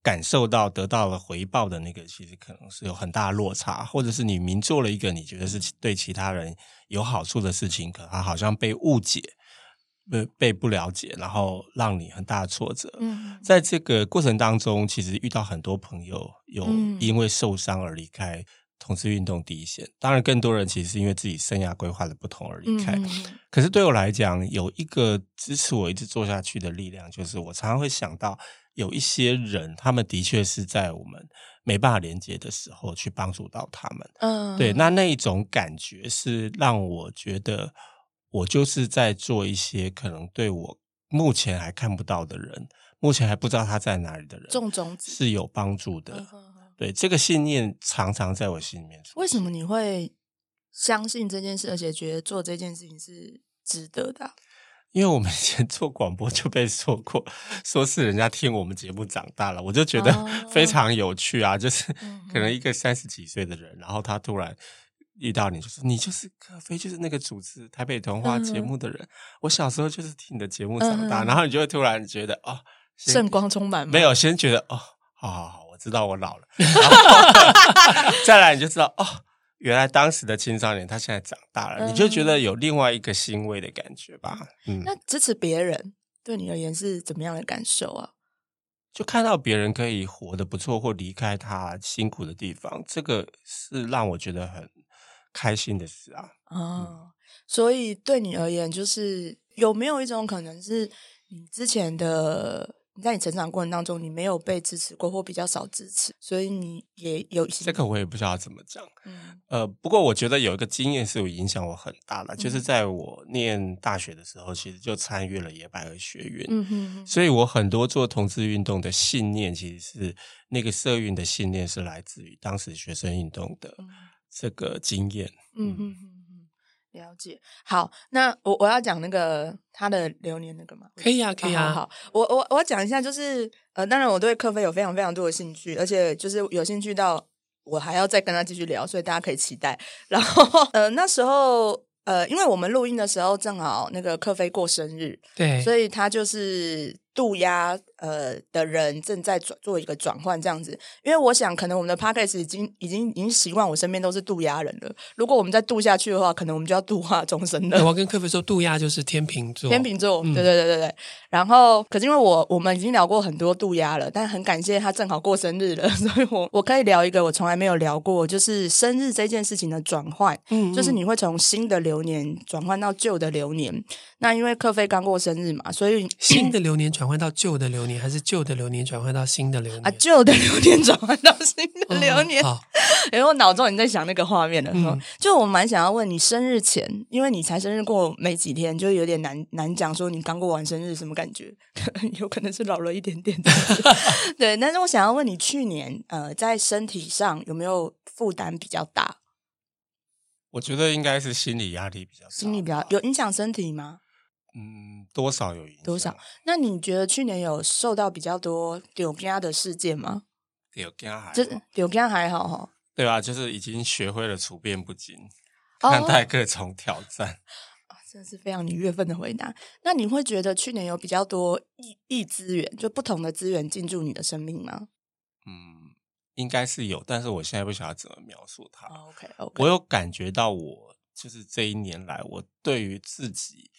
感受到得到了回报的那个，其实可能是有很大的落差，或者是你明做了一个你觉得是对其他人有好处的事情，可他好像被误解、被被不了解，然后让你很大的挫折。嗯，在这个过程当中，其实遇到很多朋友有因为受伤而离开。同志运动第一线，当然更多人其实是因为自己生涯规划的不同而离开。嗯、可是对我来讲，有一个支持我一直做下去的力量，就是我常常会想到有一些人，他们的确是在我们没办法连接的时候去帮助到他们。嗯，对，那那一种感觉是让我觉得，我就是在做一些可能对我目前还看不到的人，目前还不知道他在哪里的人，种种子是有帮助的。嗯对，这个信念常常在我心里面。为什么你会相信这件事，而且觉得做这件事情是值得的？因为我们以前做广播就被说过，说是人家听我们节目长大了，我就觉得非常有趣啊。哦、就是可能一个三十几岁的人，然后他突然遇到你，就说你就是可菲，就是那个主持台北童话节目的人。嗯、我小时候就是听你的节目长大，嗯、然后你就会突然觉得哦，圣光充满，没有，先觉得哦，好好好。我知道我老了，然后 再来你就知道哦，原来当时的青少年他现在长大了，嗯、你就觉得有另外一个欣慰的感觉吧。嗯，那支持别人对你而言是怎么样的感受啊？就看到别人可以活得不错，或离开他辛苦的地方，这个是让我觉得很开心的事啊。哦，嗯、所以对你而言，就是有没有一种可能是你之前的？你在你成长过程当中，你没有被支持过，或比较少支持，所以你也有一些。这个我也不知道怎么讲。嗯，呃，不过我觉得有一个经验是有影响我很大的，嗯、就是在我念大学的时候，其实就参与了野百合学运。嗯哼哼。所以我很多做同志运动的信念，其实是那个社运的信念，是来自于当时学生运动的这个经验。嗯哼哼。了解，好，那我我要讲那个他的流年那个吗？可以啊，可以啊。好，好，我我我要讲一下，就是呃，当然我对克菲有非常非常多的兴趣，而且就是有兴趣到我还要再跟他继续聊，所以大家可以期待。然后呃，那时候呃，因为我们录音的时候正好那个克菲过生日，对，所以他就是渡鸦。呃，的人正在转做一个转换，这样子，因为我想，可能我们的 p a c k a g e 已经已经已经习惯，我身边都是渡鸦人了。如果我们再渡下去的话，可能我们就要度化终生了。我要跟克菲说，渡鸦就是天秤座，天秤座，对对对对对。然后，可是因为我我们已经聊过很多渡鸦了，但很感谢他正好过生日了，所以我我可以聊一个我从来没有聊过，就是生日这件事情的转换，嗯，嗯，就是你会从新的流年转换到旧的流年。那因为克菲刚过生日嘛，所以新的流年转换到旧的流年，还是旧的流年转换到新的流年？啊，旧的流年转换到新的流年。好，因为我脑中已经在想那个画面了。嗯，就我蛮想要问你，生日前，因为你才生日过没几天，就有点难难讲说你刚过完生日什么感觉，有可能是老了一点点。对，但是我想要问你，去年呃，在身体上有没有负担比较大？我觉得应该是心理压力比较大，心理比较有影响身体吗？嗯，多少有影响。多少？那你觉得去年有受到比较多丢家的事件吗？丢家还就丢家还好哈。对啊，就是已经学会了处变不惊，哦、看待各种挑战。啊，这是非常你月份的回答。那你会觉得去年有比较多异异资源，就不同的资源进驻你的生命吗？嗯，应该是有，但是我现在不晓得怎么描述它。哦、OK OK，我有感觉到我就是这一年来，我对于自己。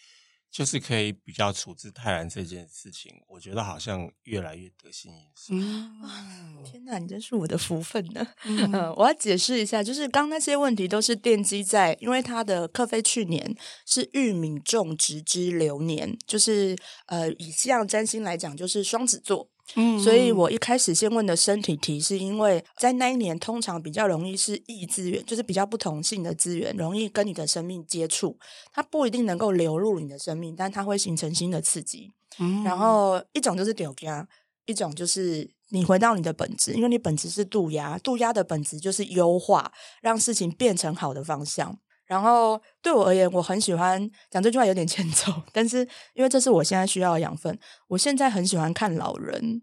就是可以比较处置泰然这件事情，我觉得好像越来越得心应手。嗯，天哪，你真是我的福分呢！嗯，呃，我要解释一下，就是刚那些问题都是奠基在，因为他的克菲去年是玉米种植之流年，就是呃，以西洋占星来讲，就是双子座。嗯，所以我一开始先问的身体题，是因为在那一年通常比较容易是异资源，就是比较不同性的资源，容易跟你的生命接触，它不一定能够流入你的生命，但它会形成新的刺激。嗯，然后一种就是丢家，一种就是你回到你的本质，因为你本质是渡鸦，渡鸦的本质就是优化，让事情变成好的方向。然后对我而言，我很喜欢讲这句话有点欠揍，但是因为这是我现在需要的养分。我现在很喜欢看老人，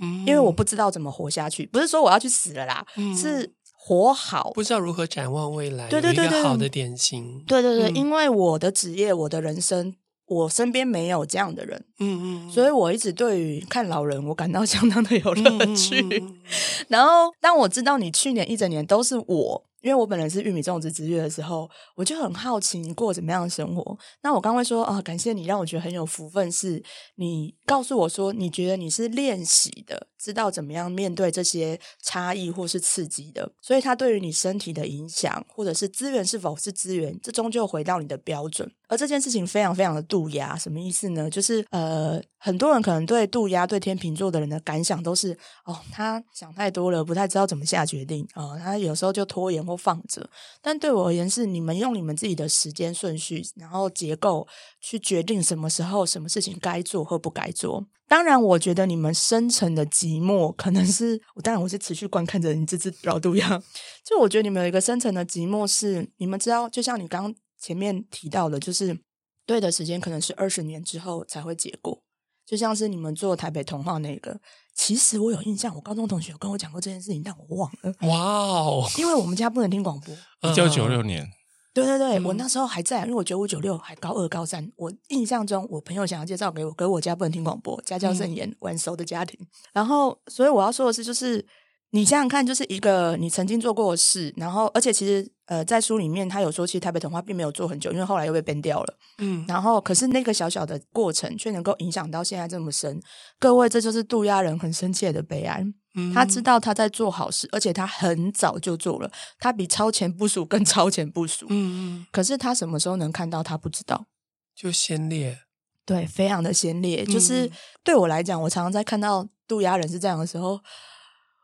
嗯，因为我不知道怎么活下去，不是说我要去死了啦，嗯，是活好，不知道如何展望未来，对对对对，好的典型，对对对，嗯，因为我的职业，我的人生。我身边没有这样的人，嗯嗯，所以我一直对于看老人，我感到相当的有乐趣。嗯、然后，当我知道你去年一整年都是我。因为我本来是玉米种植之月的时候，我就很好奇你过怎么样的生活。那我刚会说啊，感谢你让我觉得很有福分，是你告诉我说你觉得你是练习的，知道怎么样面对这些差异或是刺激的，所以它对于你身体的影响，或者是资源是否是资源，这终究回到你的标准。而这件事情非常非常的渡鸦，什么意思呢？就是呃，很多人可能对渡鸦对天秤座的人的感想都是哦，他想太多了，不太知道怎么下决定啊，他有时候就拖延。放着，但对我而言是你们用你们自己的时间顺序，然后结构去决定什么时候什么事情该做或不该做。当然，我觉得你们深层的寂寞可能是我，当然我是持续观看着你这只老毒鸦。就我觉得你们有一个深层的寂寞是，你们知道，就像你刚前面提到的，就是对的时间可能是二十年之后才会结果。就像是你们做台北童话那个，其实我有印象，我高中同学有跟我讲过这件事情，但我忘了。哇哦！因为我们家不能听广播。一九九六年，对对对，嗯、我那时候还在，因为我九五九六还高二高三。我印象中，我朋友想要介绍给我，可我家不能听广播，家教甚严，晚熟的家庭。然后，所以我要说的是，就是。你想想看，就是一个你曾经做过的事，然后而且其实呃，在书里面他有说，其实台北童话并没有做很久，因为后来又被 ban 掉了。嗯，然后可是那个小小的过程却能够影响到现在这么深。各位，这就是渡鸦人很深切的悲哀。嗯，他知道他在做好事，而且他很早就做了，他比超前部署更超前部署。嗯嗯，可是他什么时候能看到？他不知道，就先烈，对，非常的先烈。就是对我来讲，我常常在看到渡鸦人是这样的时候。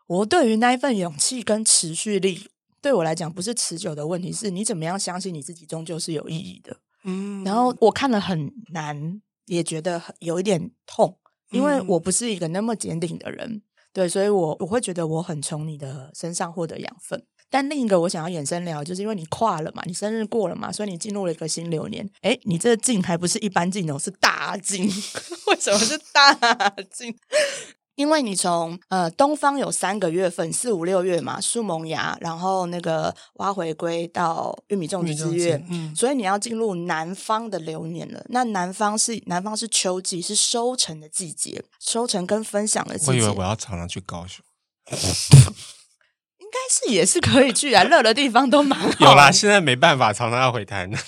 我对于那一份勇气跟持续力，对我来讲不是持久的问题，是你怎么样相信你自己终究是有意义的。嗯，然后我看了很难，也觉得有一点痛，因为我不是一个那么坚定的人。对，所以我我会觉得我很从你的身上获得养分。但另一个我想要延伸聊，就是因为你跨了嘛，你生日过了嘛，所以你进入了一个新流年。哎，你这个劲还不是一般劲哦，是大劲。为什么是大劲？因为你从呃东方有三个月份，四五六月嘛，树萌芽，然后那个挖回归到玉米种植之月，嗯，所以你要进入南方的流年了。那南方是南方是秋季，是收成的季节，收成跟分享的季节。我以为我要常常去高雄，应该是也是可以去啊，热的地方都蛮好。有啦，现在没办法，常常要回台南。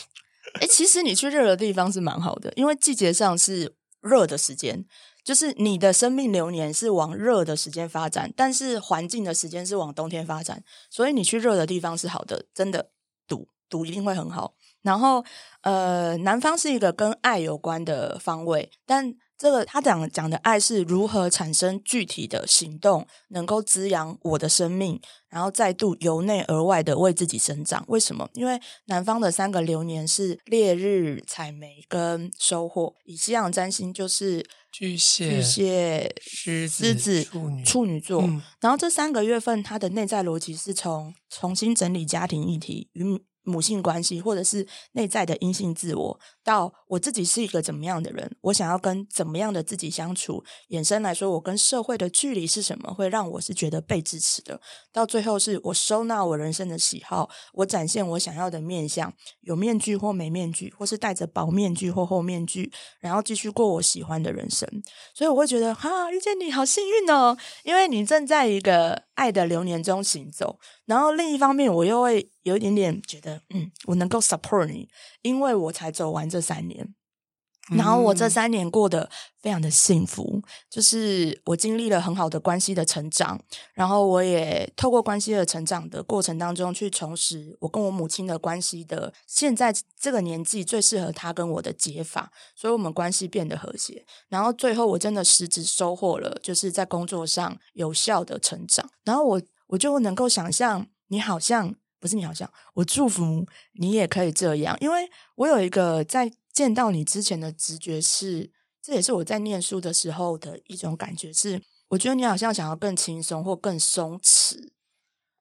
哎，其实你去热的地方是蛮好的，因为季节上是热的时间。就是你的生命流年是往热的时间发展，但是环境的时间是往冬天发展，所以你去热的地方是好的，真的赌赌一定会很好。然后呃，南方是一个跟爱有关的方位，但这个他讲讲的爱是如何产生具体的行动，能够滋养我的生命，然后再度由内而外的为自己生长。为什么？因为南方的三个流年是烈日、采梅跟收获，以西洋占星就是。巨蟹、巨蟹、狮子、处女、处女座，嗯、然后这三个月份，它的内在逻辑是从重新整理家庭议题与母性关系，或者是内在的阴性自我，到我自己是一个怎么样的人，我想要跟怎么样的自己相处。衍生来说，我跟社会的距离是什么，会让我是觉得被支持的。到最后，是我收纳我人生的喜好，我展现我想要的面相，有面具或没面具，或是戴着薄面具或厚面具，然后继续过我喜欢的人生。所以我会觉得，哈，遇见你好幸运哦，因为你正在一个爱的流年中行走。然后另一方面，我又会有一点点觉得，嗯，我能够 support 你，因为我才走完这三年。然后我这三年过得非常的幸福，就是我经历了很好的关系的成长，然后我也透过关系的成长的过程当中去重拾我跟我母亲的关系的，现在这个年纪最适合他跟我的解法，所以我们关系变得和谐。然后最后我真的实质收获了，就是在工作上有效的成长。然后我我就能够想象，你好像不是你好像，我祝福你也可以这样，因为我有一个在。见到你之前的直觉是，这也是我在念书的时候的一种感觉是，我觉得你好像想要更轻松或更松弛，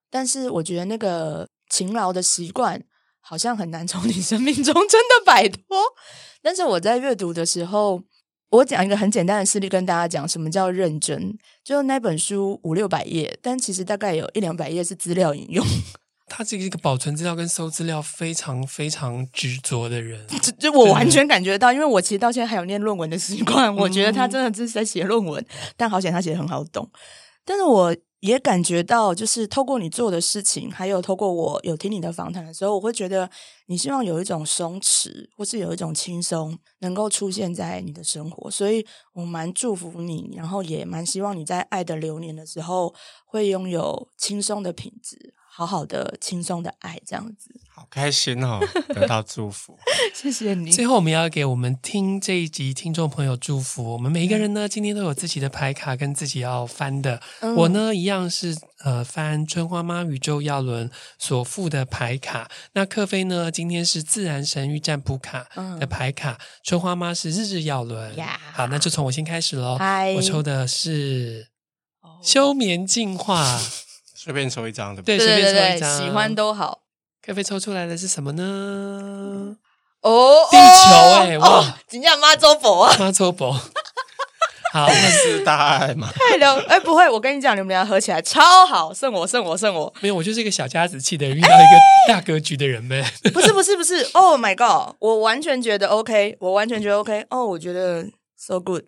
但是我觉得那个勤劳的习惯好像很难从你生命中 真的摆脱。但是我在阅读的时候，我讲一个很简单的事例跟大家讲，什么叫认真？就那本书五六百页，但其实大概有一两百页是资料引用。他是一个保存资料跟收资料非常非常执着的人，就就我完全感觉到，因为我其实到现在还有念论文的习惯，我觉得他真的是在写论文，但好险他写的很好懂。但是我也感觉到，就是透过你做的事情，还有透过我有听你的访谈的时候，我会觉得你希望有一种松弛，或是有一种轻松，能够出现在你的生活，所以我蛮祝福你，然后也蛮希望你在爱的流年的时候，会拥有轻松的品质。好好的、轻松的爱，这样子，好开心哦！得到祝福，谢谢你。最后，我们要给我们听这一集听众朋友祝福。我们每一个人呢，今天都有自己的牌卡跟自己要翻的。嗯、我呢，一样是呃翻春花妈宇宙耀轮所附的牌卡。那克菲呢，今天是自然神域占卜卡的牌卡。嗯、春花妈是日日耀轮。好，那就从我先开始喽。嗨我抽的是休眠净化。随便抽一张，对不对？对，随便抽一张，喜欢都好。可菲抽出来的是什么呢？哦，地球哎，哇！今天妈周博啊，妈周博。好，那是大爱嘛？太了，哎，不会，我跟你讲，你们俩合起来超好，胜我，胜我，胜我。没有，我就是一个小家子气的人，遇到一个大格局的人呗。不是，不是，不是。Oh my god！我完全觉得 OK，我完全觉得 OK。哦，我觉得 so good。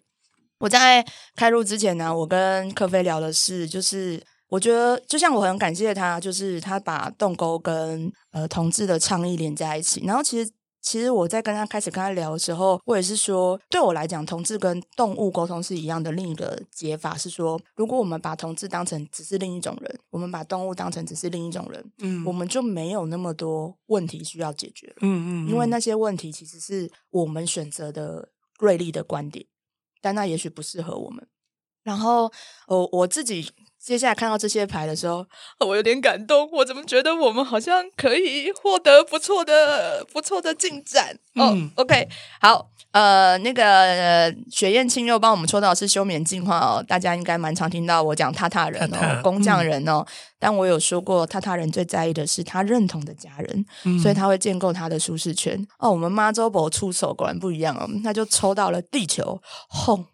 我在开录之前呢，我跟科菲聊的是，就是。我觉得，就像我很感谢他，就是他把动沟跟呃同志的倡议连在一起。然后，其实，其实我在跟他开始跟他聊的时候，我也是说，对我来讲，同志跟动物沟通是一样的。另一个解法是说，如果我们把同志当成只是另一种人，我们把动物当成只是另一种人，嗯，我们就没有那么多问题需要解决了。嗯，嗯嗯，因为那些问题其实是我们选择的锐利的观点，但那也许不适合我们。然后，呃我自己。接下来看到这些牌的时候，我有点感动。我怎么觉得我们好像可以获得不错的、不错的进展？哦、嗯 oh,，OK，好，呃，那个呃雪燕青又帮我们抽到的是休眠进化哦。大家应该蛮常听到我讲塔塔人哦，工匠人哦。嗯、但我有说过，塔塔人最在意的是他认同的家人，嗯、所以他会建构他的舒适圈。哦，我们妈周伯出手果然不一样哦，那就抽到了地球 home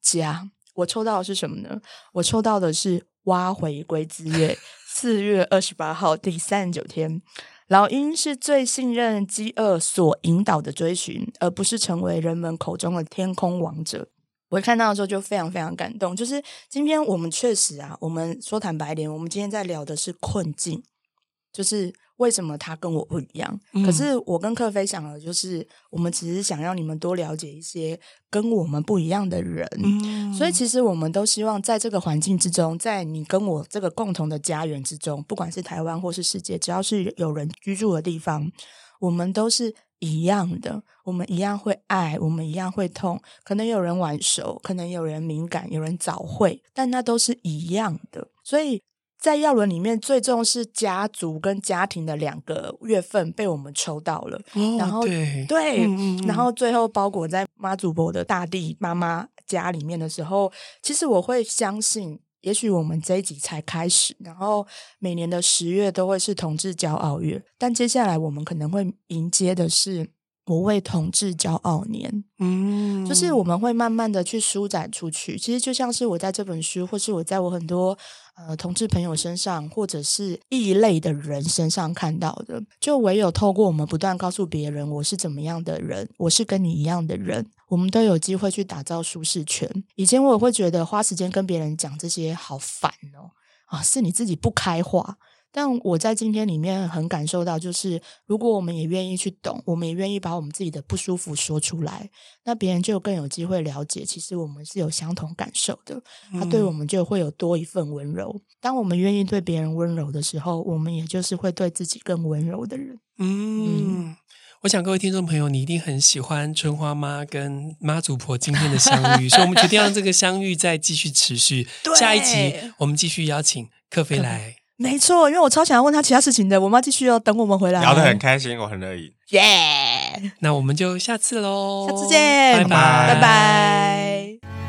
家。我抽到的是什么呢？我抽到的是。挖回归之月，四月二十八号第三十九天，老鹰是最信任饥饿所引导的追寻，而不是成为人们口中的天空王者。我看到的时候就非常非常感动。就是今天我们确实啊，我们说坦白一点，我们今天在聊的是困境，就是。为什么他跟我不一样？嗯、可是我跟克菲想的就是，我们只是想让你们多了解一些跟我们不一样的人。嗯、所以其实我们都希望在这个环境之中，在你跟我这个共同的家园之中，不管是台湾或是世界，只要是有人居住的地方，我们都是一样的。我们一样会爱，我们一样会痛。可能有人晚熟，可能有人敏感，有人早会，但那都是一样的。所以。在药轮里面，最重是家族跟家庭的两个月份被我们抽到了，哦、然后对，对嗯嗯然后最后包裹在妈祖婆的大地妈妈家里面的时候，其实我会相信，也许我们这一集才开始，然后每年的十月都会是同志骄傲月，但接下来我们可能会迎接的是。我为同志骄傲年，嗯，就是我们会慢慢的去舒展出去。其实就像是我在这本书，或是我在我很多呃同志朋友身上，或者是异类的人身上看到的，就唯有透过我们不断告诉别人我是怎么样的人，我是跟你一样的人，我们都有机会去打造舒适圈。以前我也会觉得花时间跟别人讲这些好烦哦，啊，是你自己不开化。但我在今天里面很感受到，就是如果我们也愿意去懂，我们也愿意把我们自己的不舒服说出来，那别人就更有机会了解，其实我们是有相同感受的。他对我们就会有多一份温柔。嗯、当我们愿意对别人温柔的时候，我们也就是会对自己更温柔的人。嗯。嗯我想各位听众朋友，你一定很喜欢春花妈跟妈祖婆今天的相遇，所以我们决定让这个相遇再继续持续。下一集我们继续邀请克菲来。没错，因为我超想要问他其他事情的，我们要继续哦等我们回来。聊得很开心，我很乐意。耶！那我们就下次喽，下次见，拜拜，拜拜。